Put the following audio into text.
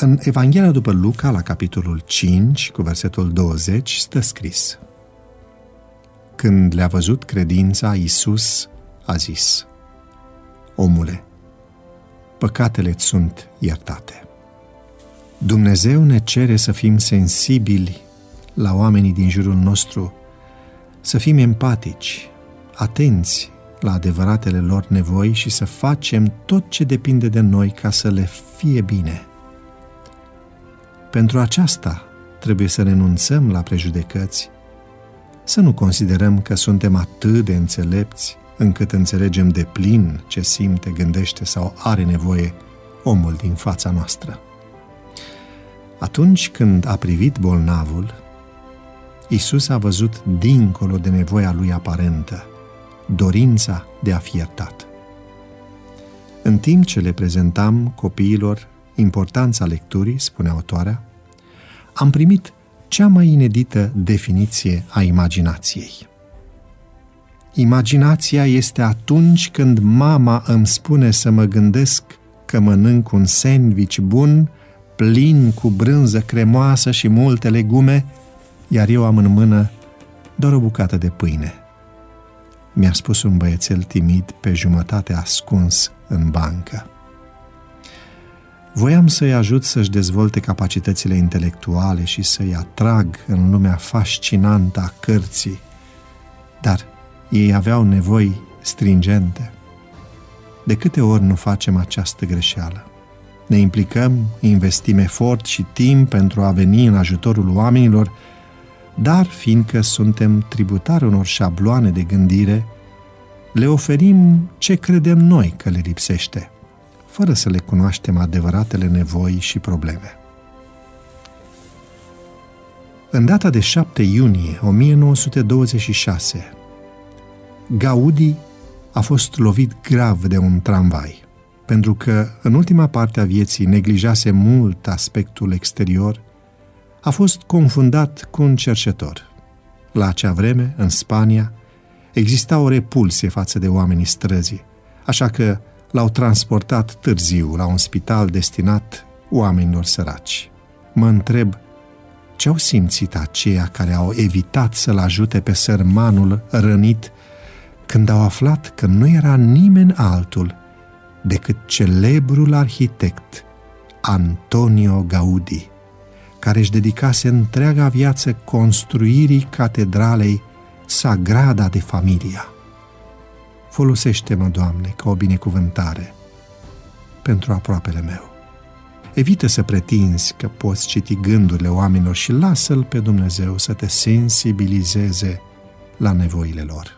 În Evanghelia după Luca, la capitolul 5, cu versetul 20, stă scris Când le-a văzut credința, Iisus a zis Omule, păcatele sunt iertate. Dumnezeu ne cere să fim sensibili la oamenii din jurul nostru, să fim empatici, atenți la adevăratele lor nevoi și să facem tot ce depinde de noi ca să le fie bine. Pentru aceasta trebuie să renunțăm la prejudecăți, să nu considerăm că suntem atât de înțelepți încât înțelegem de plin ce simte, gândește sau are nevoie omul din fața noastră. Atunci când a privit bolnavul, Isus a văzut dincolo de nevoia lui aparentă, dorința de a fi iertat. În timp ce le prezentam copiilor importanța lecturii, spune autoarea, am primit cea mai inedită definiție a imaginației. Imaginația este atunci când mama îmi spune să mă gândesc că mănânc un sandwich bun, plin cu brânză cremoasă și multe legume, iar eu am în mână doar o bucată de pâine. Mi-a spus un băiețel timid pe jumătate ascuns în bancă. Voiam să-i ajut să-și dezvolte capacitățile intelectuale și să-i atrag în lumea fascinantă a cărții, dar ei aveau nevoi stringente. De câte ori nu facem această greșeală? Ne implicăm, investim efort și timp pentru a veni în ajutorul oamenilor, dar fiindcă suntem tributari unor șabloane de gândire, le oferim ce credem noi că le lipsește, fără să le cunoaștem adevăratele nevoi și probleme. În data de 7 iunie 1926, Gaudi a fost lovit grav de un tramvai, pentru că în ultima parte a vieții neglijase mult aspectul exterior, a fost confundat cu un cercetor. La acea vreme, în Spania, exista o repulsie față de oamenii străzii, așa că l-au transportat târziu la un spital destinat oamenilor săraci. Mă întreb ce au simțit aceia care au evitat să-l ajute pe sărmanul rănit când au aflat că nu era nimeni altul decât celebrul arhitect Antonio Gaudi, care își dedicase întreaga viață construirii catedralei Sagrada de Familia. Folosește-mă, Doamne, ca o binecuvântare pentru aproapele meu. Evită să pretinzi că poți citi gândurile oamenilor și lasă-L pe Dumnezeu să te sensibilizeze la nevoile lor.